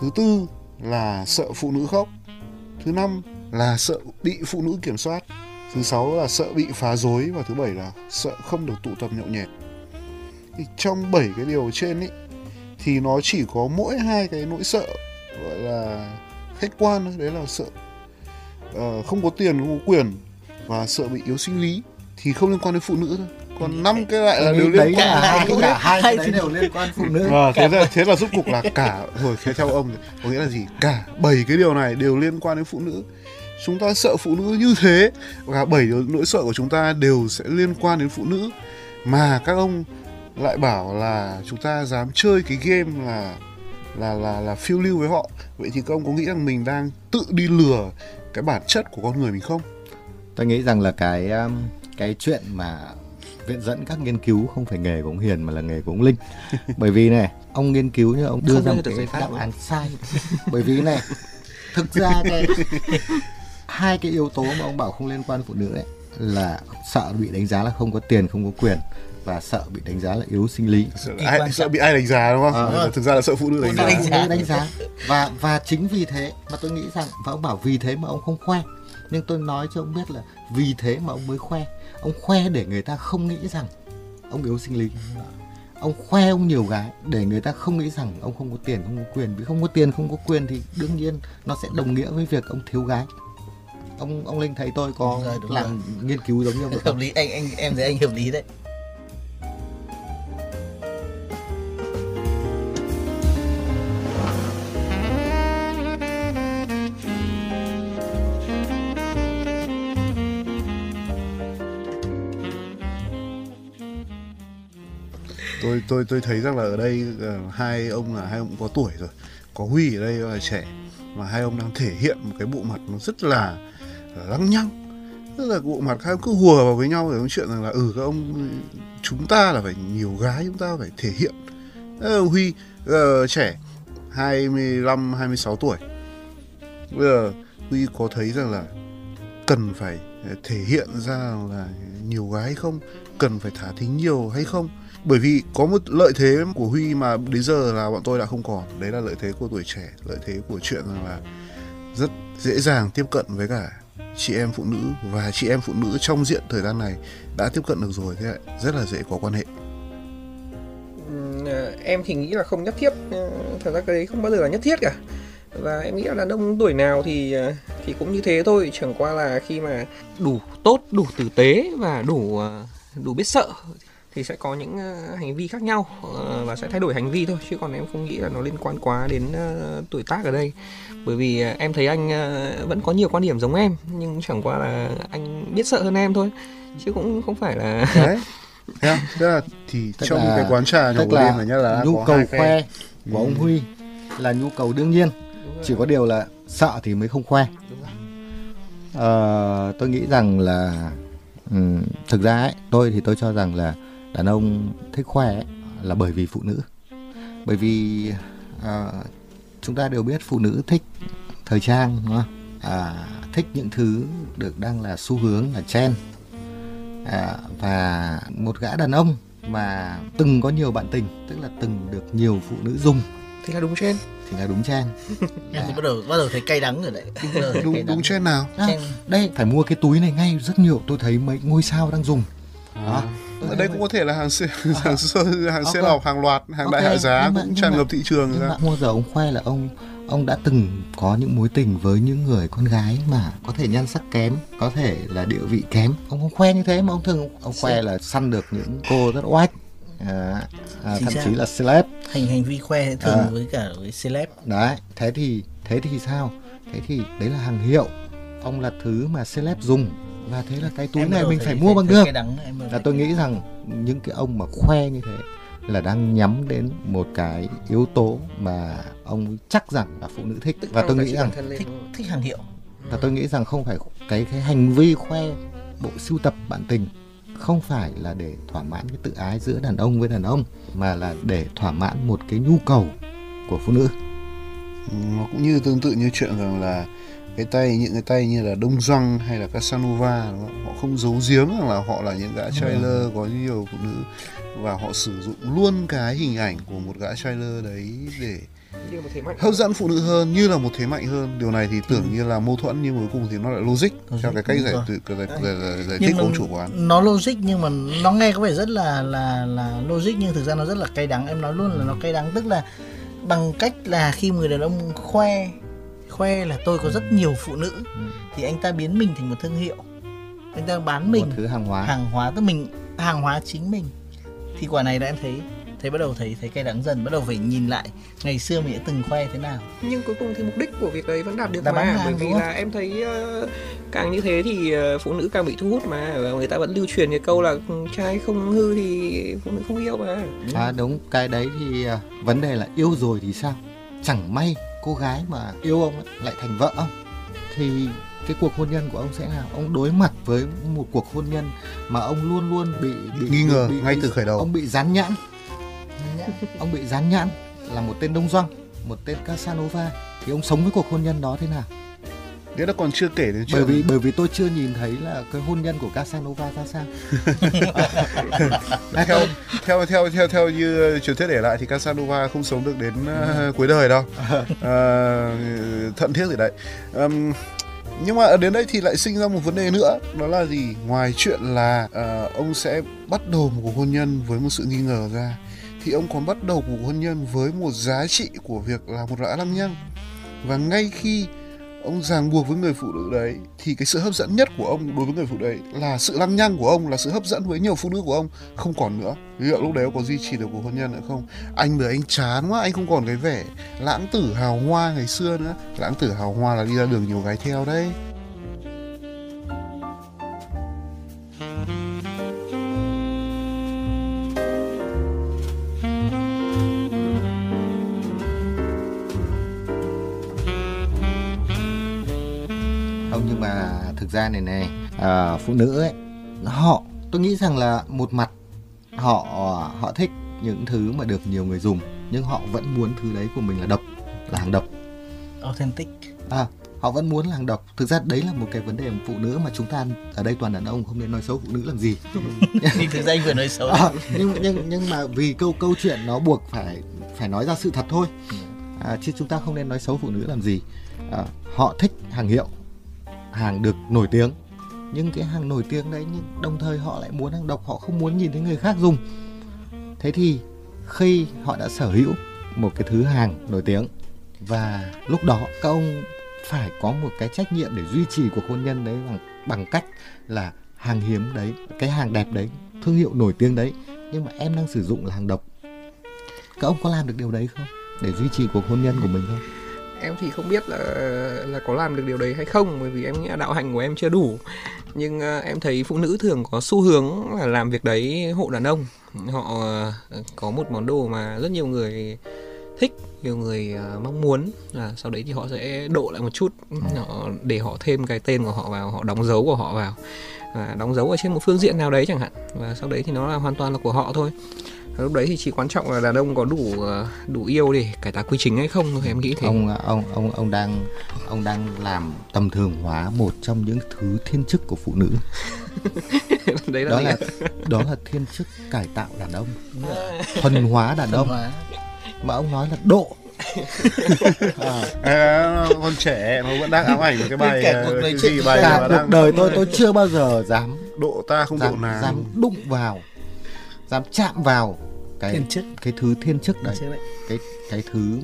Thứ tư là sợ phụ nữ khóc. Thứ năm là sợ bị phụ nữ kiểm soát. Thứ sáu là sợ bị phá rối và thứ bảy là sợ không được tụ tập nhậu nhẹt thì trong bảy cái điều trên ấy thì nó chỉ có mỗi hai cái nỗi sợ gọi là khách quan đấy là sợ uh, không có tiền không có quyền và sợ bị yếu sinh lý thì không liên quan đến phụ nữ thôi. Còn năm cái lại là Tôi đều liên quan hai đến- cả hai cái đấy đều liên quan phụ nữ. Và thế là thế là rốt cục là cả rồi thế theo ông thì có nghĩa là gì? Cả bảy cái điều này đều liên quan đến phụ nữ. Chúng ta sợ phụ nữ như thế và bảy nỗi sợ của chúng ta đều sẽ liên quan đến phụ nữ. Mà các ông lại bảo là chúng ta dám chơi cái game là là là là phiêu lưu với họ. Vậy thì các ông có nghĩ rằng mình đang tự đi lừa cái bản chất của con người mình không? Tôi nghĩ rằng là cái um, cái chuyện mà viện dẫn các nghiên cứu không phải nghề của ông Hiền mà là nghề của ông Linh. Bởi vì này ông nghiên cứu nhưng ông đưa Không ra một cái đáp án sai. Bởi vì này thực ra cái hai cái yếu tố mà ông bảo không liên quan phụ nữ ấy là sợ bị đánh giá là không có tiền không có quyền và sợ bị đánh giá là yếu sinh lý. Sợ, ai, sợ bị ai đánh giá đúng không? Ờ. thực ra là sợ phụ nữ đánh giá. đánh giá. nữ đánh giá. Và và chính vì thế mà tôi nghĩ rằng và ông bảo vì thế mà ông không khoe. Nhưng tôi nói cho ông biết là vì thế mà ông mới khoe ông khoe để người ta không nghĩ rằng ông yếu sinh lý. Ông khoe ông nhiều gái để người ta không nghĩ rằng ông không có tiền không có quyền. Vì không có tiền không có quyền thì đương nhiên nó sẽ đồng nghĩa với việc ông thiếu gái. Ông ông linh thấy tôi có Đúng rồi, đúng làm rồi. nghiên cứu giống như ông hợp lý. Anh anh em thấy anh hợp lý đấy tôi tôi tôi thấy rằng là ở đây uh, hai ông là hai ông cũng có tuổi rồi có huy ở đây là trẻ mà hai ông đang thể hiện một cái bộ mặt nó rất là lăng nhăng tức là bộ mặt hai ông cứ hùa vào với nhau để nói chuyện rằng là ừ các ông chúng ta là phải nhiều gái chúng ta phải thể hiện. Ờ, huy uh, trẻ 25 26 tuổi. Bây giờ huy có thấy rằng là cần phải ờ, thể hiện ra là nhiều gái không? Cần phải thả thính nhiều hay không? Bởi vì có một lợi thế của Huy mà đến giờ là bọn tôi đã không còn. Đấy là lợi thế của tuổi trẻ, lợi thế của chuyện là rất dễ dàng tiếp cận với cả chị em phụ nữ. Và chị em phụ nữ trong diện thời gian này đã tiếp cận được rồi, thế lại rất là dễ có quan hệ. À, em thì nghĩ là không nhất thiết. Ờ, thật ra cái đấy không bao giờ là nhất thiết cả. Và em nghĩ là đàn ông tuổi nào thì à, thì cũng như thế thôi. Chẳng qua là khi mà đủ tốt, đủ tử tế và đủ à, đủ biết sợ thì sẽ có những ờ, hành vi khác nhau ờ, và sẽ thay đổi hành vi thôi chứ còn em không nghĩ là nó liên quan quá đến ờ, tuổi tác ở đây bởi vì em thấy anh vẫn có nhiều quan điểm giống em nhưng chẳng qua là anh biết sợ hơn em thôi chứ cũng không phải là đấy Thấy không? Tức là thì Tức trong là- cái quán trà tức là này nhá là nhu cầu khoe của ông Ừ. Huy là nhu cầu đương nhiên chỉ có điều là sợ thì mới không khoe. Ờ, tôi nghĩ rằng là ừm, thực ra ấy, tôi thì tôi cho rằng là đàn ông thích khoe ấy, là bởi vì phụ nữ. Bởi vì ờ, chúng ta đều biết phụ nữ thích thời trang đúng không? À, thích những thứ được đang là xu hướng là trend. À, và một gã đàn ông mà từng có nhiều bạn tình tức là từng được nhiều phụ nữ dùng thì là đúng trên thì là đúng trend. Em thì bắt đầu bắt đầu thấy cay đắng rồi đấy. Đúng đúng trên nào? À, đây phải mua cái túi này ngay. Rất nhiều tôi thấy mấy ngôi sao đang dùng. Đó. Tôi ở đây cũng có thể là hàng xe hàng sơ hàng xe lọc hàng loạt hàng đại Ok, hạ giá nhưng mà- cũng tràn ngập thị trường nhưng ra mà bao giờ ông khoe là ông ông đã từng có những mối tình với những người con gái mà có thể nhan sắc kém có thể là địa vị kém. Ông không khoe như thế mà ông thường ông khoe là săn được những cô rất oách à, à, thậm chí là celeb. Hành hành vi khoe thường À. với cả với celeb. Đấy thế thì thế thì sao? Thế thì đấy là hàng hiệu. Ông là thứ mà celeb dùng và thế là cái túi Em này mình thấy- phải thấy- mua bằng thấy được. là tôi nghĩ rằng những cái ông mà khoe như thế là đang nhắm đến một cái yếu tố mà ông chắc rằng là phụ nữ thích. Và tôi nghĩ rằng thích thích hàng hiệu. Và tôi nghĩ rằng không phải cái cái hành vi khoe bộ sưu tập bạn tình không phải là để thỏa mãn cái tự ái giữa đàn ông với đàn ông mà là để thỏa mãn một cái nhu cầu của phụ nữ. Nó cũng như tương tự như chuyện rằng là cái tay những cái tay như là Đông Doăng hay là Casanova đúng không? họ không giấu giếm rằng là họ là những gã trailer có nhiều phụ nữ và họ sử dụng luôn cái hình ảnh của một gã trailer đấy để như một thế mạnh. hấp dẫn phụ nữ hơn như là một thế mạnh hơn. Điều này thì tưởng như là mâu thuẫn nhưng cuối cùng thì nó lại logic Logic, theo cái cách giải tự giải, giải, giải, giải thích của ông chủ quán. nó logic nhưng mà nó nghe có vẻ rất là là là logic nhưng thực ra nó rất là cay đắng. Em nói luôn là nó cay đắng tức là bằng cách là khi người đàn ông khoe khoe là tôi có rất nhiều phụ nữ. Ừ. thì anh ta biến mình thành một thương hiệu. Anh ta bán mình một thứ hàng hóa. hàng hóa tức mình hàng hóa chính mình. Thì quả này là em thấy thấy bắt đầu thấy thấy cay đắng dần bắt đầu phải nhìn lại ngày xưa mình đã từng khoe thế nào. Nhưng cuối cùng thì mục đích của việc đấy vẫn đạt được bán mà hàng, bởi vì là em thấy ờ, càng như thế thì ờ, phụ nữ càng bị thu hút mà và người ta vẫn lưu truyền cái câu là "Ừ, trai không hư thì phụ nữ không yêu mà. À đúng cái đấy thì à, vấn đề là yêu rồi thì sao? Chẳng may cô gái mà yêu ông ấy, lại thành vợ ông thì cái cuộc hôn nhân của ông sẽ nào? Ông đối mặt với một cuộc hôn nhân mà ông luôn luôn bị bị nghi ngờ bị- bị- ngay từ khởi đầu. Ông bị dán nhãn. Ông bị dán nhãn là một tên đông doăng một tên casanova. Thì ông sống với cuộc hôn nhân đó thế nào đấy là còn chưa kể đến chuyện bởi vì bởi vì tôi chưa nhìn thấy là cái hôn nhân của casanova ra sao. Theo theo theo theo theo như truyền thuyết để lại thì Casanova không sống được đến ờ, cuối đời đâu. Ờ, thận thiết gì đấy. Ừm, nhưng mà đến đây thì lại sinh ra một vấn đề nữa. Đó là gì? Ngoài chuyện là ờ, ông sẽ bắt đầu một cuộc hôn nhân với một sự nghi ngờ ra thì ông còn bắt đầu cuộc hôn nhân với một giá trị của việc là một gã lăng nhăng. Và ngay khi ông ràng buộc với người phụ nữ đấy, thì cái sự hấp dẫn nhất của ông đối với người phụ nữ đấy là sự lăng nhăng của ông, là sự hấp dẫn với nhiều phụ nữ của ông. Không còn nữa. Liệu lúc đấy ông có duy trì được cuộc hôn nhân nữa không? Anh bởi anh chán quá, anh không còn cái vẻ lãng tử hào hoa ngày xưa nữa. Lãng tử hào hoa là đi ra đường nhiều gái theo đấy. Nhưng mà thực ra này này à, phụ nữ ấy họ tôi nghĩ rằng là một mặt họ họ thích những thứ mà được nhiều người dùng nhưng họ vẫn muốn thứ đấy của mình là độc là hàng độc. Authentic. À họ vẫn muốn là hàng độc. Thực ra đấy là một cái vấn đề của phụ nữ mà chúng ta ở đây toàn đàn ông không nên nói xấu phụ nữ làm gì. Thì thực ra anh vừa nói xấu à, nhưng nhưng nhưng mà vì câu câu chuyện nó buộc phải phải nói ra sự thật thôi. À, chứ chúng ta không nên nói xấu phụ nữ làm gì. À, họ thích hàng hiệu hàng được nổi tiếng. Nhưng cái hàng nổi tiếng đấy nhưng đồng thời họ lại muốn hàng độc, họ không muốn nhìn thấy người khác dùng. Thế thì khi họ đã sở hữu một cái thứ hàng nổi tiếng và lúc đó các ông phải có một cái trách nhiệm để duy trì cuộc hôn nhân đấy bằng bằng cách là hàng hiếm đấy, cái hàng đẹp đấy, thương hiệu nổi tiếng đấy. Nhưng mà em đang sử dụng là hàng độc. Các ông có làm được điều đấy không? Để duy trì cuộc hôn nhân của mình không? Em thì không biết là là có làm được điều đấy hay không bởi vì em nghĩ là đạo hạnh của em chưa đủ. Nhưng uh, em thấy phụ nữ thường có xu hướng là làm việc đấy hộ đàn ông. Họ uh, có một món đồ mà rất nhiều người thích nhiều người uh, mong muốn là sau đấy thì họ sẽ độ lại một chút. Họ để họ thêm cái tên của họ vào họ đóng dấu của họ vào. Và đóng dấu ở trên một phương diện nào đấy chẳng hạn. Và sau đấy thì nó là hoàn toàn là của họ thôi lúc đấy thì chỉ quan trọng là đàn ông có đủ đủ yêu để cải tạo quy trình hay không thôi em nghĩ thế. Ông ông ông ông đang ông đang làm tầm thường hóa một trong những thứ thiên chức của phụ nữ. Đấy là đó gì? là đó là thiên chức cải tạo đàn ông. Thuần hóa đàn ông. mà ông nói là độ. À, à, con trẻ nó vẫn đang ám ảnh một cái bài cuộc ờ, đời cái chuyện gì bài cả cuộc đang đời tôi tôi chưa bao giờ dám độ ta không độ dám, nàng. dám đụng vào dám chạm vào cái Thiên chức. cái thứ thiên chức đấy cái cái thứ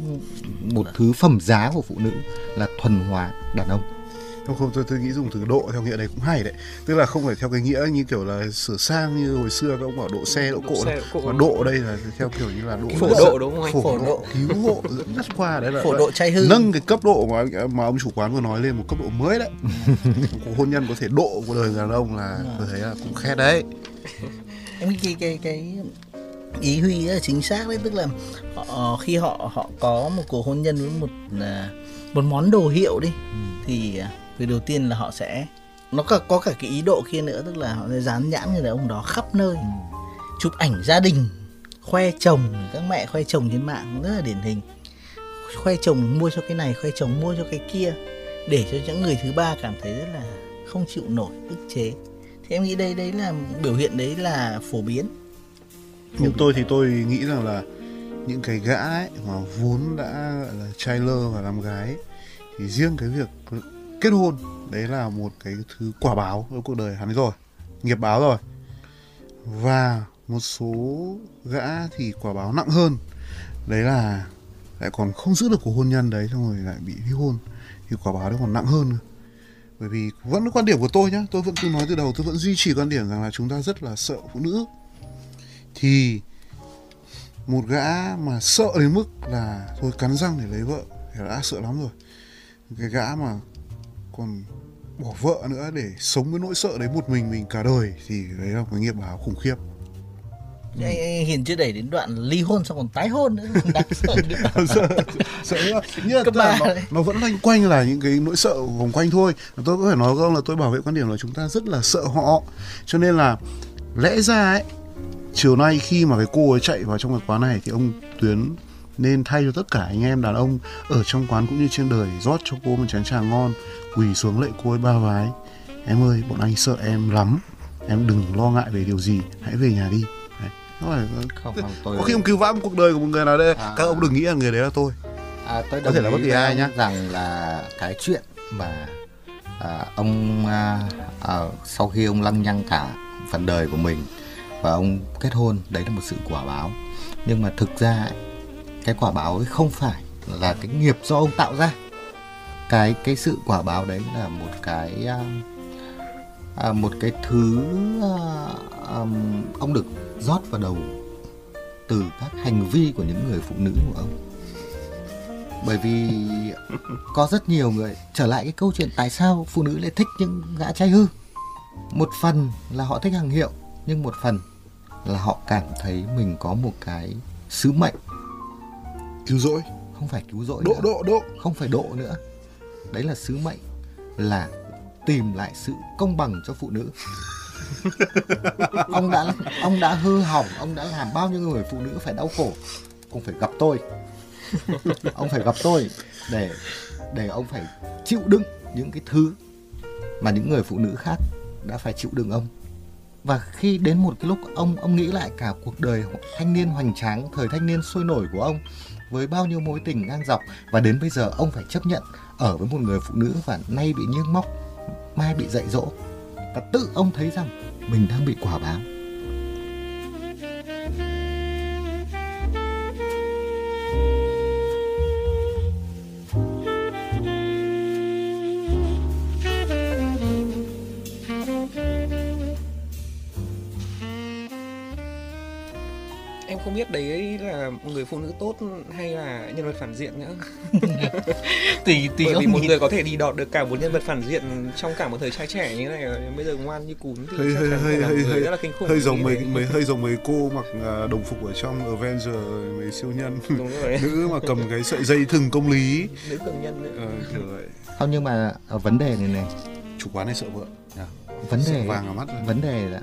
một thứ phẩm giá của phụ nữ là thuần hóa đàn ông không không tôi tôi nghĩ dùng từ độ theo nghĩa đấy cũng hay đấy tức là không phải theo cái nghĩa như kiểu là sửa sang như hồi xưa các ông bảo độ xe độ Độ cộ xe, đâu. độ cộ. mà độ đây là theo kiểu như là độ Phổ độ đúng không anh? phổ, Phổ độ, độ. cứu hộ dẫn dắt qua đấy là phổ độ chay hư nâng cái cấp độ mà mà ông chủ quán vừa nói lên một cấp độ mới đấy cuộc hôn nhân có thể độ của đời người đàn ông là tôi thấy là cũng khét đấy em cái cái cái ý huy rất là chính xác đấy tức là họ, khi họ họ có một cuộc hôn nhân với một à, một món đồ hiệu đi thì à, việc đầu tiên là họ sẽ nó có, có cả cái ý độ kia nữa tức là họ sẽ dán nhãn người đàn ông đó khắp nơi chụp ảnh gia đình khoe chồng các mẹ khoe chồng trên mạng rất là điển hình. Khoe chồng mua cho cái này khoe chồng mua cho cái kia để cho những người thứ ba cảm thấy rất là không chịu nổi ức chế thì em nghĩ đây đấy là biểu hiện đấy là phổ biến. Nhưng tôi thì tôi nghĩ rằng là những cái gã ấy mà vốn đã gọi là trai lơ và làm gái thì riêng cái việc kết hôn đấy là một cái thứ quả báo ở cuộc đời hắn rồi nghiệp báo rồi. Và một số gã thì quả báo nặng hơn đấy là lại còn không giữ được cuộc hôn nhân đấy xong rồi lại bị ly hôn thì quả báo đấy còn nặng hơn. nữa bởi vì vẫn quan điểm của tôi nhá, tôi vẫn cứ nói từ đầu, tôi vẫn duy trì quan điểm rằng là chúng ta rất là sợ phụ nữ. Thì một gã mà sợ đến mức là thôi cắn răng để lấy vợ, thì đã sợ lắm rồi. Cái gã mà còn bỏ vợ nữa để sống với nỗi sợ đấy một mình mình cả đời, thì đấy là một cái nghiệp báo khủng khiếp anh, anh hiền chưa đẩy đến đoạn ly hôn xong còn tái hôn nữa. Đáng sợ. Sợ sợ như là, Cấp nó, nó vẫn loanh quanh là những cái nỗi sợ vòng quanh thôi. Tôi có thể nói với ông là tôi bảo vệ quan điểm là chúng ta rất là sợ họ. Cho nên là lẽ ra ấy chiều nay khi mà cái cô ấy chạy vào trong cái quán này thì ông tuyến nên thay cho tất cả anh em đàn ông ở trong quán cũng như trên đời rót cho cô một chén trà ngon quỳ xuống lạy cô ấy ba vái. Em ơi bọn anh sợ em lắm. Em đừng lo ngại về điều gì. Hãy về nhà đi đấy. Nó phải, không không tôi có khi ông cứu vãn cuộc đời của một người nào đây À. các ông đừng nghĩ là người đấy là tôi À, tôi Có thể là bất kỳ ai nhá. rằng là cái chuyện mà à, ông à, à, sau khi ông lăng nhăng cả phần đời của mình và ông kết hôn đấy là một sự quả báo nhưng mà thực ra ấy, cái quả báo ấy không phải là cái nghiệp do ông tạo ra cái cái sự quả báo đấy là một cái à, à, một cái thứ à, um, ông được rót vào đầu từ các hành vi của những người phụ nữ của ông. Bởi vì có rất nhiều người trở lại cái câu chuyện tại sao phụ nữ lại thích những gã trai hư. Một phần là họ thích hàng hiệu nhưng một phần là họ cảm thấy mình có một cái sứ mệnh. Cứu rỗi. Không phải cứu rỗi độ nữa, độ độ. Không phải độ nữa. Đấy là sứ mệnh là tìm lại sự công bằng cho phụ nữ ông đã ông đã hư hỏng, ông đã làm bao nhiêu người phụ nữ phải đau khổ? Ông phải gặp tôi. Ông phải gặp tôi để để ông phải chịu đựng những cái thứ mà những người phụ nữ khác đã phải chịu đựng ông. Và khi đến một cái lúc ông ông nghĩ lại cả cuộc đời thanh niên hoành tráng, thời thanh niên sôi nổi của ông với bao nhiêu mối tình ngang dọc và đến bây giờ ông phải chấp nhận ở với một người phụ nữ và nay bị nhiếc móc, mai bị dạy dỗ và tự ông thấy rằng mình đang bị quả báo. Biết đấy là một người phụ nữ tốt hay là nhân vật phản diện nữa tùy tùy bởi vì một nhìn người có thể đi đọt được cả một nhân vật phản diện trong cả một thời trai trẻ như thế này bây giờ ngoan như cún thì hơi hơi hơi hơi hơi rất là kinh khủng hơi giống mấy đấy. mấy hơi giống mấy cô mặc à, đồng phục ở trong Avenger mấy siêu nhân nữ mà cầm cái sợi dây thừng công lý nữ cường nhân nữa. ờ, kiểu vậy không nhưng mà ở vấn đề này này chủ quán này sợ vợ nhỉ? vấn sợ đề vàng ở mắt rồi. vấn đề là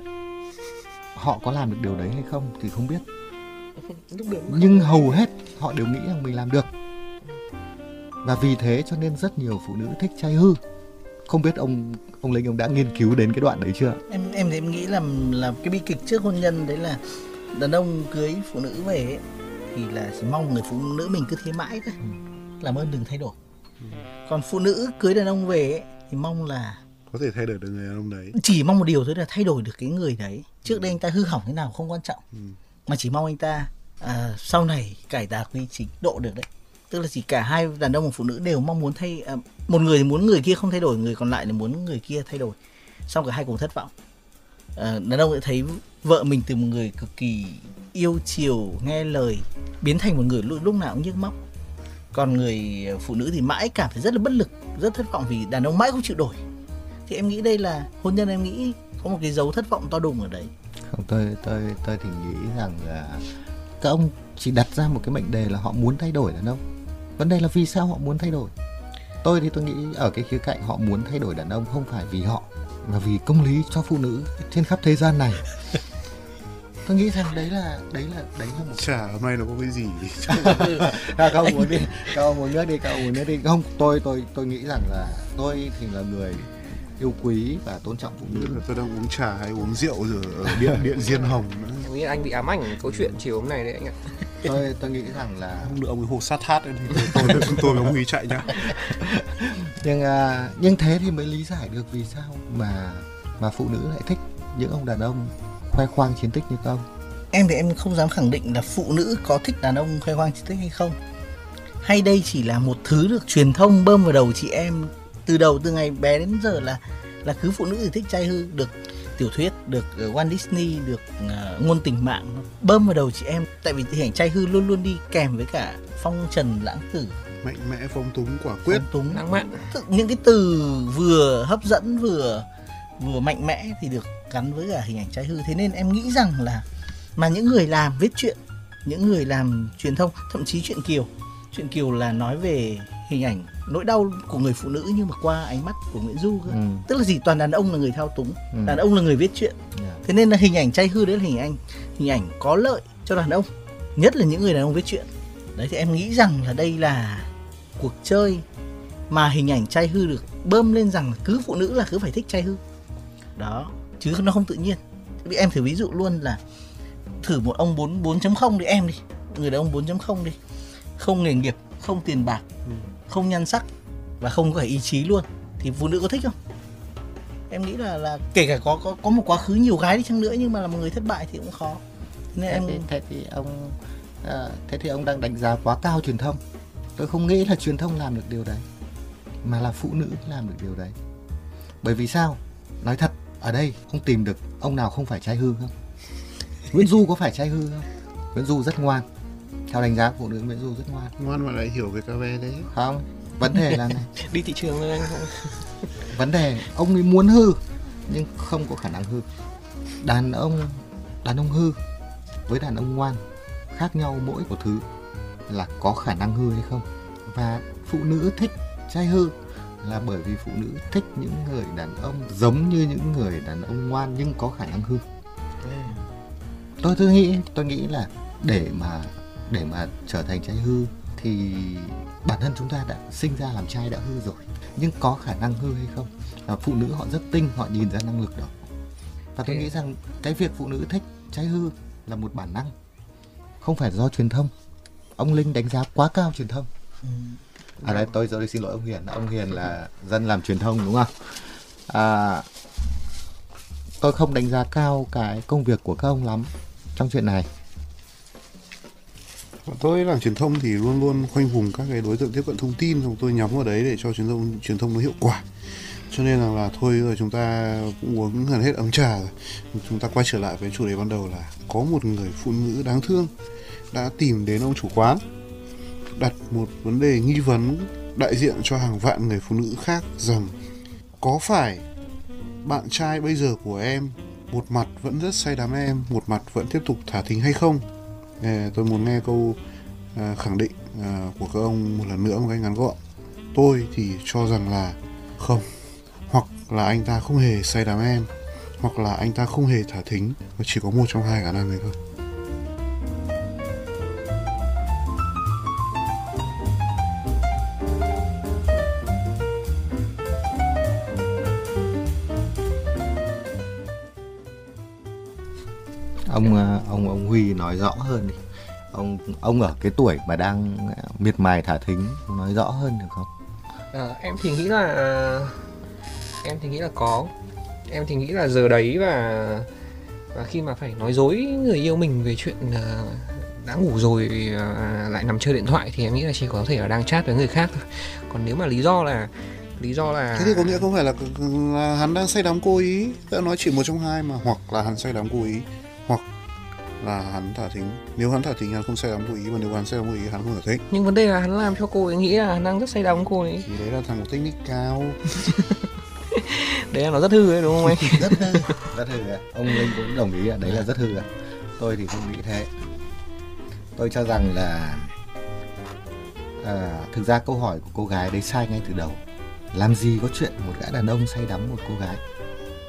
họ có làm được điều đấy hay không thì không biết nhưng hầu hết họ đều nghĩ rằng mình làm được. Và vì thế cho nên rất nhiều phụ nữ thích trai hư. Không biết ông ông linh ông đã nghiên cứu đến cái đoạn đấy chưa? Em em thì em nghĩ là là cái bi kịch trước hôn nhân đấy là đàn ông cưới phụ nữ về ấy, thì là chỉ mong người phụ nữ mình cứ thế mãi thôi. Làm ơn đừng thay đổi. Còn phụ nữ cưới đàn ông về ấy, thì mong là có thể thay đổi được người đàn ông đấy. chỉ mong một điều thôi là thay đổi được cái người đấy. Trước đây anh ta hư hỏng thế nào không quan trọng. Ừ mà chỉ mong anh ta à, sau này cải tà quy trình độ được đấy. Tức là chỉ cả hai đàn ông và phụ nữ đều mong muốn thay à, một người thì muốn người kia không thay đổi người còn lại là muốn người kia thay đổi. Xong cả hai cùng thất vọng. À, đàn ông sẽ thấy vợ mình từ một người cực kỳ yêu chiều nghe lời biến thành một người lúc, lúc nào cũng nhức móc. Còn người phụ nữ thì mãi cảm thấy rất là bất lực rất thất vọng vì đàn ông mãi không chịu đổi. Thì em nghĩ đây là hôn nhân em nghĩ có một cái dấu thất vọng to đùng ở đấy không tôi tôi tôi thì nghĩ rằng là các ông chỉ đặt ra một cái mệnh đề là họ muốn thay đổi đàn ông. Vấn đề là vì sao họ muốn thay đổi? Tôi thì tôi nghĩ ở cái khía cạnh họ muốn thay đổi đàn ông không phải vì họ mà vì công lý cho phụ nữ trên khắp thế gian này. Tôi nghĩ rằng đấy là đấy là đấy là một chả hôm nay nó có cái gì? À, các ông muốn đi các ông muốn nước đi các ông muốn nước đi. Không tôi tôi tôi nghĩ rằng là tôi thì là người yêu quý và tôn trọng phụ nữ. Tôi đang uống trà hay uống rượu rồi ở điện điện diên hồng nữa nghĩ anh bị ám ảnh câu chuyện chiều hôm nay đấy anh ạ. Tôi tôi nghĩ rằng là không được ông ấy hồ sát hát ấy, thì tôi tôi tôi, tôi với ông ấy chạy nhá. Nhưng à, nhưng thế thì mới lý giải được vì sao mà mà phụ nữ lại thích những ông đàn ông khoe khoang chiến tích như các ông. Em thì em không dám khẳng định là phụ nữ có thích đàn ông khoe khoang chiến tích hay không. Hay đây chỉ là một thứ được truyền thông bơm vào đầu chị em từ đầu từ ngày bé đến giờ là là cứ phụ nữ thì thích trai hư được tiểu thuyết được uh, Walt Disney được uh, ngôn tình mạng bơm vào đầu chị em. Tại vì hình ảnh trai hư luôn luôn đi kèm với cả phong trần lãng tử. Mạnh mẽ phong túng quả quyết. Phong túng. Lãng mạn. Những cái từ vừa hấp dẫn vừa vừa mạnh mẽ thì được gắn với cả hình ảnh trai hư. Thế nên em nghĩ rằng là mà những người làm viết chuyện những người làm truyền thông thậm chí chuyện kiều chuyện kiều là nói về hình ảnh nỗi đau của người phụ nữ nhưng mà qua ánh mắt của Nguyễn Du cơ. ừ. tức là gì toàn đàn ông là người thao túng Ừ. đàn ông là người viết chuyện yeah. thế nên là hình ảnh trai hư đấy là hình ảnh hình ảnh có lợi cho đàn ông nhất là những người đàn ông viết chuyện đấy thì em nghĩ rằng là đây là cuộc chơi mà hình ảnh trai hư được bơm lên rằng cứ phụ nữ là cứ phải thích trai hư đó chứ nó không tự nhiên vì em thử ví dụ luôn là thử một ông 4 4.0 đi em đi người đàn ông 4.0 đi không nghề nghiệp không tiền bạc Ừ. không nhan sắc và không có ý chí luôn thì phụ nữ có thích không? Em nghĩ là là kể cả có có có một quá khứ nhiều gái đi chăng nữa nhưng mà là một người thất bại thì cũng khó. Nên thế, em thì, thế thì ông à, thế thì ông đang đánh giá quá cao truyền thông. Tôi không nghĩ là truyền thông làm được điều đấy mà là phụ nữ làm được điều đấy. Bởi vì sao? Nói thật ở đây ông tìm được ông nào không phải trai hư không? Nguyễn Du có phải trai hư không? Nguyễn Du rất ngoan theo đánh giá của phụ nữ Nguyễn Du rất ngoan. Ngoan mà lại hiểu về cà phê đấy. Không vấn đề là này. Đi thị trường thôi anh. Không vấn đề ông ấy muốn hư nhưng không có khả năng hư. Đàn ông đàn ông hư với đàn ông ngoan khác nhau mỗi một thứ là có khả năng hư hay không. Và phụ nữ thích trai hư là bởi vì phụ nữ thích những người đàn ông giống như những người đàn ông ngoan nhưng có khả năng hư. Tôi tôi nghĩ tôi nghĩ là để mà để mà trở thành trai hư thì bản thân chúng ta đã sinh ra làm trai đã hư rồi. Nhưng có khả năng hư hay không? Và phụ nữ họ rất tinh họ nhìn ra năng lực đó. Và tôi nghĩ rằng cái việc phụ nữ thích trai hư là một bản năng không phải do truyền thông. Ông linh đánh giá quá cao truyền thông. À đây tôi tôi xin lỗi ông hiền. Ông hiền là dân làm truyền thông đúng không? À, tôi không đánh giá cao cái công việc của các ông lắm trong chuyện này Bọn tôi làm truyền thông thì luôn luôn khoanh vùng các cái đối tượng tiếp cận thông tin xong tôi nhắm vào đấy để cho truyền thông truyền thông nó hiệu quả. Cho nên là, là thôi rồi chúng ta cũng uống gần hết ấm trà rồi. Chúng ta quay trở lại với chủ đề ban đầu là có một người phụ nữ đáng thương đã tìm đến ông chủ quán đặt một vấn đề nghi vấn đại diện cho hàng vạn người phụ nữ khác rằng có phải bạn trai bây giờ của em một mặt vẫn rất say đắm em một mặt vẫn tiếp tục thả thính hay không? Ờ, tôi muốn nghe câu à, khẳng định à, của các ông một lần nữa một cách ngắn gọn. Tôi thì cho rằng là không. Hoặc là anh ta không hề say đắm em hoặc là anh ta không hề thả thính và chỉ có một trong hai khả năng này thôi. Huy nói rõ hơn đi. Ông ông ở cái tuổi mà đang à, miệt mài thả thính nói rõ hơn được không? À, em thì nghĩ là em thì nghĩ là có. Em thì nghĩ là giờ đấy và và khi mà phải nói dối người yêu mình về chuyện à, đã ngủ rồi à, lại nằm chơi điện thoại thì em nghĩ là chỉ có thể là đang chat với người khác thôi. Còn nếu mà lý do là lý do là thế thì có nghĩa không phải là, là hắn đang say đắm cố ý? Đã nói chỉ một trong hai mà hoặc là hắn say đắm cố ý hoặc là hắn thả thính. Nếu hắn thả thính hắn không say đắm cố ý. Và nếu hắn say đắm cố ý hắn không thả thính nhưng vấn đề là hắn làm cho cô ấy nghĩ là hắn đang rất say đắm cô ấy. Thì đấy là thành một technique cao. Đấy là nó rất hư ấy đúng không anh? Rất hư. Rất hư ạ. ông Linh cũng đồng ý ạ. Đấy là rất hư ạ. tôi thì không nghĩ thế. Tôi cho rằng là à, thực ra câu hỏi của cô gái đấy sai ngay từ đầu. Làm gì có chuyện một gã đàn ông say đắm một cô gái?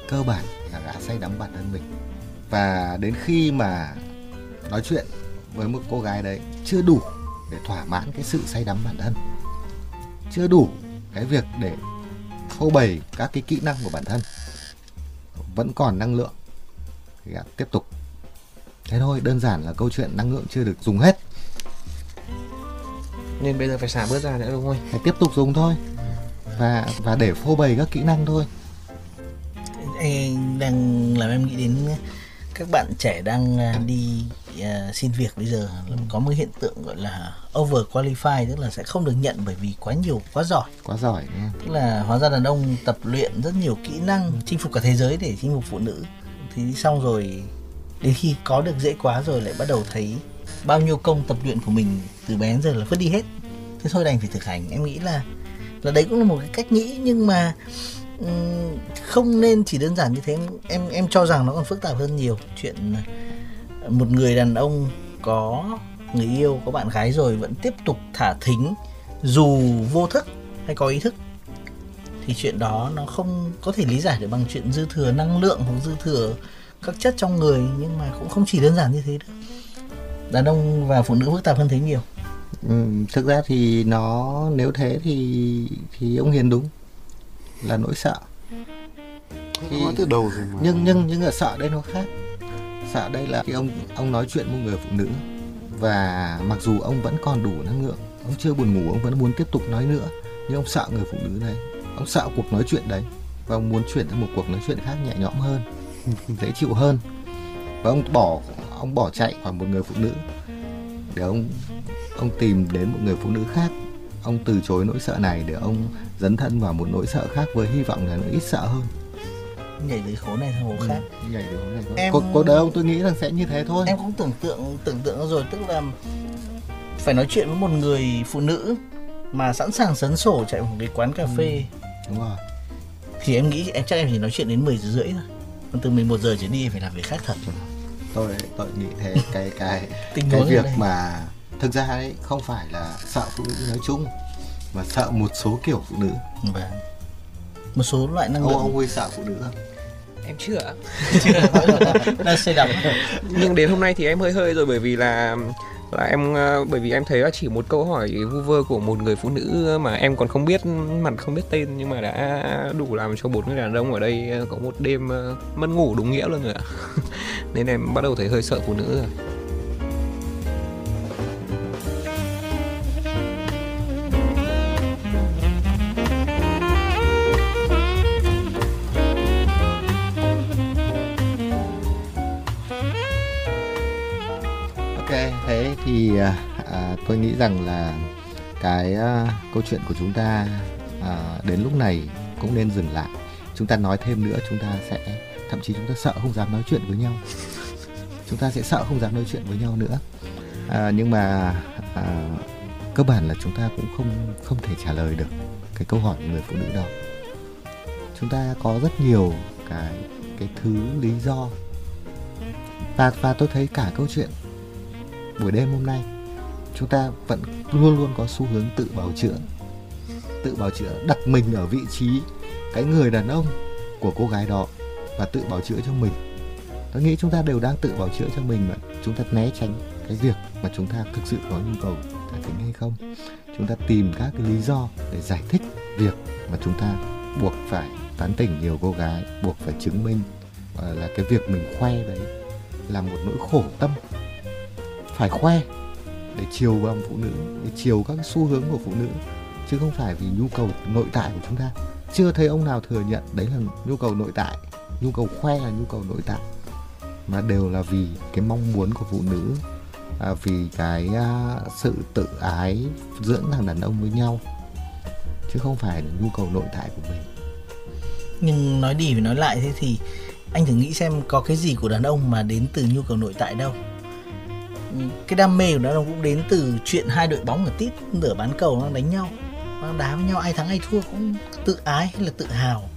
Cơ bản là gã say đắm bản thân mình và đến khi mà nói chuyện với một cô gái đấy chưa đủ để thỏa mãn cái sự say đắm bản thân. Chưa đủ cái việc để phô bày các cái kỹ năng của bản thân. Vẫn còn năng lượng. Thì tiếp tục. Thế thôi đơn giản là câu chuyện năng lượng chưa được dùng hết. Nên bây giờ phải xả bớt ra nữa đúng không? Phải tiếp tục dùng thôi. Và và để phô bày các kỹ năng thôi. Anh đang làm em nghĩ đến các bạn trẻ đang à, đi à, xin việc bây giờ là có một hiện tượng gọi là over qualify tức là sẽ không được nhận bởi vì quá nhiều quá giỏi. Quá giỏi đúng không? tức là hóa ra đàn ông tập luyện rất nhiều kỹ năng chinh phục cả thế giới để chinh phục phụ nữ. Thì xong rồi đến khi có được dễ quá rồi lại bắt đầu thấy bao nhiêu công tập luyện của mình từ bé đến giờ là vứt đi hết. Thế thôi đành phải thực hành. Em nghĩ là là đấy cũng là một cái cách nghĩ nhưng mà không nên chỉ đơn giản như thế. Em em cho rằng nó còn phức tạp hơn nhiều. Chuyện à, một người đàn ông có người yêu có bạn gái rồi vẫn tiếp tục thả thính dù vô thức hay có ý thức thì chuyện đó nó không có thể lý giải được bằng chuyện dư thừa năng lượng hoặc dư thừa các chất trong người nhưng mà cũng không chỉ đơn giản như thế đâu. Đàn ông và phụ nữ phức tạp hơn thế nhiều. Ừ, thực ra thì nó nếu thế thì thì ông hiền đúng là nỗi sợ. Không nói từ đầu rồi mà. Nhưng nhưng nhưng ở sợ đây nó khác. Sợ đây là khi ông ông nói chuyện với người phụ nữ và mặc dù ông vẫn còn đủ năng lượng ông chưa buồn ngủ ông vẫn muốn tiếp tục nói nữa nhưng ông sợ người phụ nữ đấy. Ông sợ cuộc nói chuyện đấy và ông muốn chuyển sang một cuộc nói chuyện khác nhẹ nhõm hơn dễ chịu hơn. Và ông bỏ ông bỏ chạy khỏi một người phụ nữ để ông ông tìm đến một người phụ nữ khác ông từ chối nỗi sợ này để ông dấn thân vào một nỗi sợ khác với hy vọng là nó ít sợ hơn. Nhảy từ hố này sang hố khác. ừ, nhảy từ hố này Em- cuộc, cuộc đời ông tôi nghĩ rằng sẽ như thế thôi. Em cũng tưởng tượng tưởng tượng rồi tức là phải nói chuyện với một người phụ nữ mà sẵn sàng sấn sổ chạy một cái quán cà phê. đúng rồi. Thì em nghĩ em chắc em chỉ nói chuyện đến 10 giờ rưỡi thôi. Còn từ 11 giờ trở đi em phải làm việc khác thật. Tôi tôi nghĩ thế cái cái cái huống việc mà thực ra đấy không phải là sợ phụ nữ nói chung mà sợ một số kiểu phụ nữ. Vâng. một số loại năng ông lượng. ông Huy sợ phụ nữ không? Em chưa ạ. Đang xe đạp nhưng đến hôm nay thì em hơi hơi rồi bởi vì là là em ờ, bởi vì em thấy là chỉ một câu hỏi vu vơ của một người phụ nữ mà em còn không biết mặt không biết tên nhưng mà đã đủ làm cho bốn người đàn ông ở đây có một đêm ờ, mất ngủ đúng nghĩa luôn rồi ạ. Nên em bắt đầu thấy hơi sợ phụ nữ rồi à, tôi nghĩ rằng là cái uh, câu chuyện của chúng ta uh, đến lúc này cũng nên dừng lại. Chúng ta nói thêm nữa chúng ta sẽ thậm chí chúng ta sợ không dám nói chuyện với nhau. Chúng ta sẽ sợ không dám nói chuyện với nhau nữa. À, nhưng mà à, cơ bản là chúng ta cũng không không thể trả lời được cái câu hỏi của người phụ nữ đó. Chúng ta có rất nhiều cái cái thứ lý do. Và và tôi thấy cả câu chuyện buổi đêm hôm nay chúng ta vẫn luôn luôn có xu hướng tự bào chữa, tự bào chữa đặt mình ở vị trí cái người đàn ông của cô gái đó và tự bào chữa cho mình. Tôi nghĩ chúng ta đều đang tự bào chữa cho mình mà chúng ta né tránh cái việc mà chúng ta thực sự có nhu cầu thả tính hay không. Chúng ta tìm các cái lý do để giải thích việc mà chúng ta buộc phải tán tỉnh nhiều cô gái, buộc phải chứng minh là cái việc mình khoe đấy là một nỗi khổ tâm. Phải khoe để chiều vào phụ nữ để chiều các xu hướng của phụ nữ chứ không phải vì nhu cầu nội tại của chúng ta. Chưa thấy ông nào thừa nhận đấy là nhu cầu nội tại nhu cầu khoe là nhu cầu nội tại mà đều là vì cái mong muốn của phụ nữ à, vì cái à, sự tự ái dưỡng thằng đàn ông với nhau chứ không phải là nhu cầu nội tại của mình. Nhưng nói đi và nói lại thế thì anh thử nghĩ xem có cái gì của đàn ông mà đến từ nhu cầu nội tại đâu cái đam mê của ông cũng đến từ chuyện hai đội bóng ở tít nửa bán cầu nó đánh nhau. Nó đá với nhau ai thắng ai thua cũng tự ái hay là tự hào.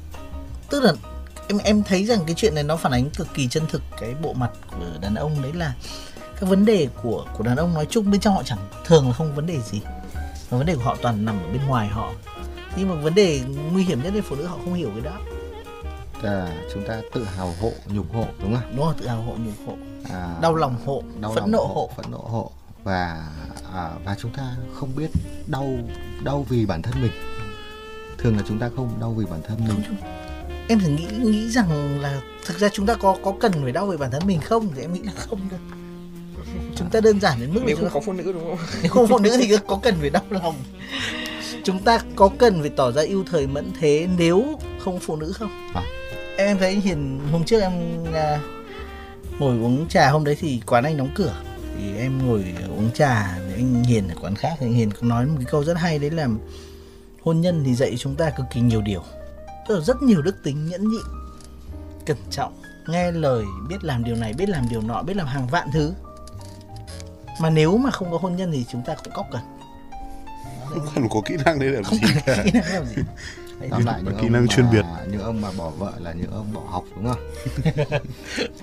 Tức là em em thấy rằng cái chuyện này nó phản ánh cực kỳ chân thực cái bộ mặt của đàn ông. Đấy là các vấn đề của của đàn ông nói chung bên trong họ chẳng thường là không vấn đề gì. Và vấn đề của họ toàn nằm ở bên ngoài họ. Nhưng mà vấn đề nguy hiểm nhất là phụ nữ họ không hiểu cái đó. Là chúng ta tự hào hộ nhục hộ đúng không? Đúng không tự hào hộ nhục hộ à, đau lòng hộ đau phẫn lòng nộ hộ phẫn nộ hộ. Và à, và chúng ta không biết đau đau vì bản thân mình. Thường là chúng ta không đau vì bản thân mình. Em thử nghĩ nghĩ rằng là thực ra chúng ta có có cần phải đau về bản thân mình không? Thì em nghĩ là không đâu. Chúng ta đơn giản đến mức nếu không ta có phụ nữ đúng không? Nếu không phụ nữ thì có cần phải đau lòng. Chúng ta có cần phải tỏ ra yêu thời mẫn thế nếu không phụ nữ không? À. em thấy hiền hôm trước em à, ngồi uống trà hôm đấy thì quán anh đóng cửa. Thì em ngồi uống trà với anh hiền ở quán khác thì anh hiền có nói một cái câu rất hay đấy là hôn nhân thì dạy chúng ta cực kỳ nhiều điều. Tức là rất nhiều đức tính nhẫn nhịn cẩn trọng nghe lời biết làm điều này biết làm điều nọ biết làm hàng vạn thứ. Mà nếu mà không có hôn nhân thì chúng ta cũng cóc cần. Không cần có kỹ năng đấy làm gì cả. kỹ năng làm gì tóm lại những kỹ năng mà, chuyên biệt. những ông mà bỏ vợ là những ông bỏ học đúng không?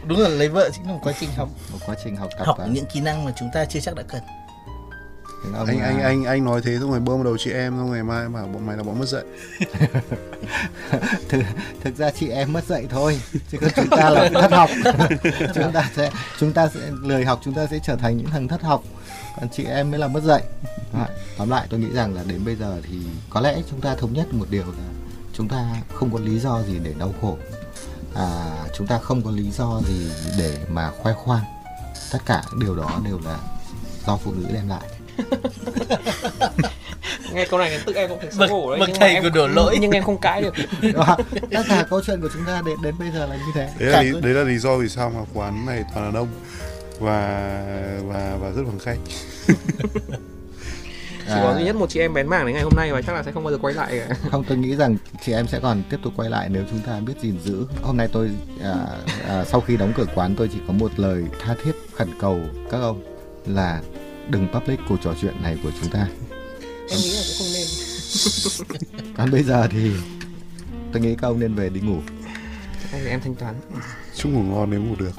Đúng là lấy vợ chính là một quá trình học. Một quá trình học tập học và những kỹ năng mà chúng ta chưa chắc đã cần. Anh mà- anh anh anh nói thế xong rồi bơm vào đầu chị em xong ngày mai bảo bọn mày là bọn mất dạy. Thực, thực ra chị em mất dạy thôi chứ còn chúng ta là thất học. Chúng ta sẽ chúng ta sẽ lười học chúng ta sẽ trở thành những thằng thất học chị em mới là mất dạy. Đấy, tóm lại tôi nghĩ rằng là đến bây giờ thì có lẽ chúng ta thống nhất một điều là chúng ta không có lý do gì để đau khổ. À, chúng ta không có lý do gì để mà khoe khoang. Tất cả điều đó đều là do phụ nữ đem lại. Nghe câu này tự em cũng thấy xấu hổ đấy bậc thầy của đổ lỗi. nhưng em không cãi được. Đó, tất cả câu chuyện của chúng ta đến đến bây giờ là như thế. Đấy là, lý, đấy là lý do vì sao mà quán này toàn là đông và và và rất vắng khách chỉ có duy nhất một chị em bén mảng đến ngày hôm nay và chắc là sẽ không bao giờ quay lại. Cả không tôi nghĩ rằng chị em sẽ còn tiếp tục quay lại nếu chúng ta biết gìn giữ. Hôm nay tôi à, à, sau khi đóng cửa quán tôi chỉ có một lời tha thiết khẩn cầu các ông là đừng public cuộc trò chuyện này của chúng ta. Em nghĩ là cũng không nên. Còn bây giờ thì tôi nghĩ các ông nên về đi ngủ. Hay là em thanh toán. Chúc ngủ ngon nếu ngủ được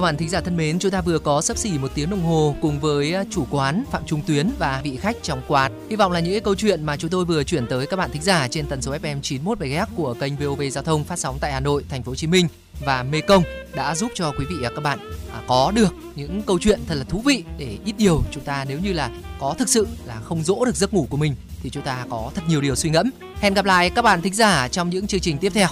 Các bạn thính giả thân mến, chúng ta vừa có sắp xỉ một tiếng đồng hồ cùng với à, chủ quán Phạm Trung Tuyến và vị khách trong quán. Hy vọng là những cái câu chuyện mà chúng tôi vừa chuyển tới các bạn thính giả trên tần số FM 91 MHz của kênh VOV Giao thông phát sóng tại Hà Nội, Thành phố Hồ Chí Minh và Mê Công đã giúp cho quý vị và các bạn à, có được những câu chuyện thật là thú vị để ít điều chúng ta nếu như là có thực sự là không dỗ được giấc ngủ của mình thì chúng ta có thật nhiều điều suy ngẫm. Hẹn gặp lại các bạn thính giả trong những chương trình tiếp theo.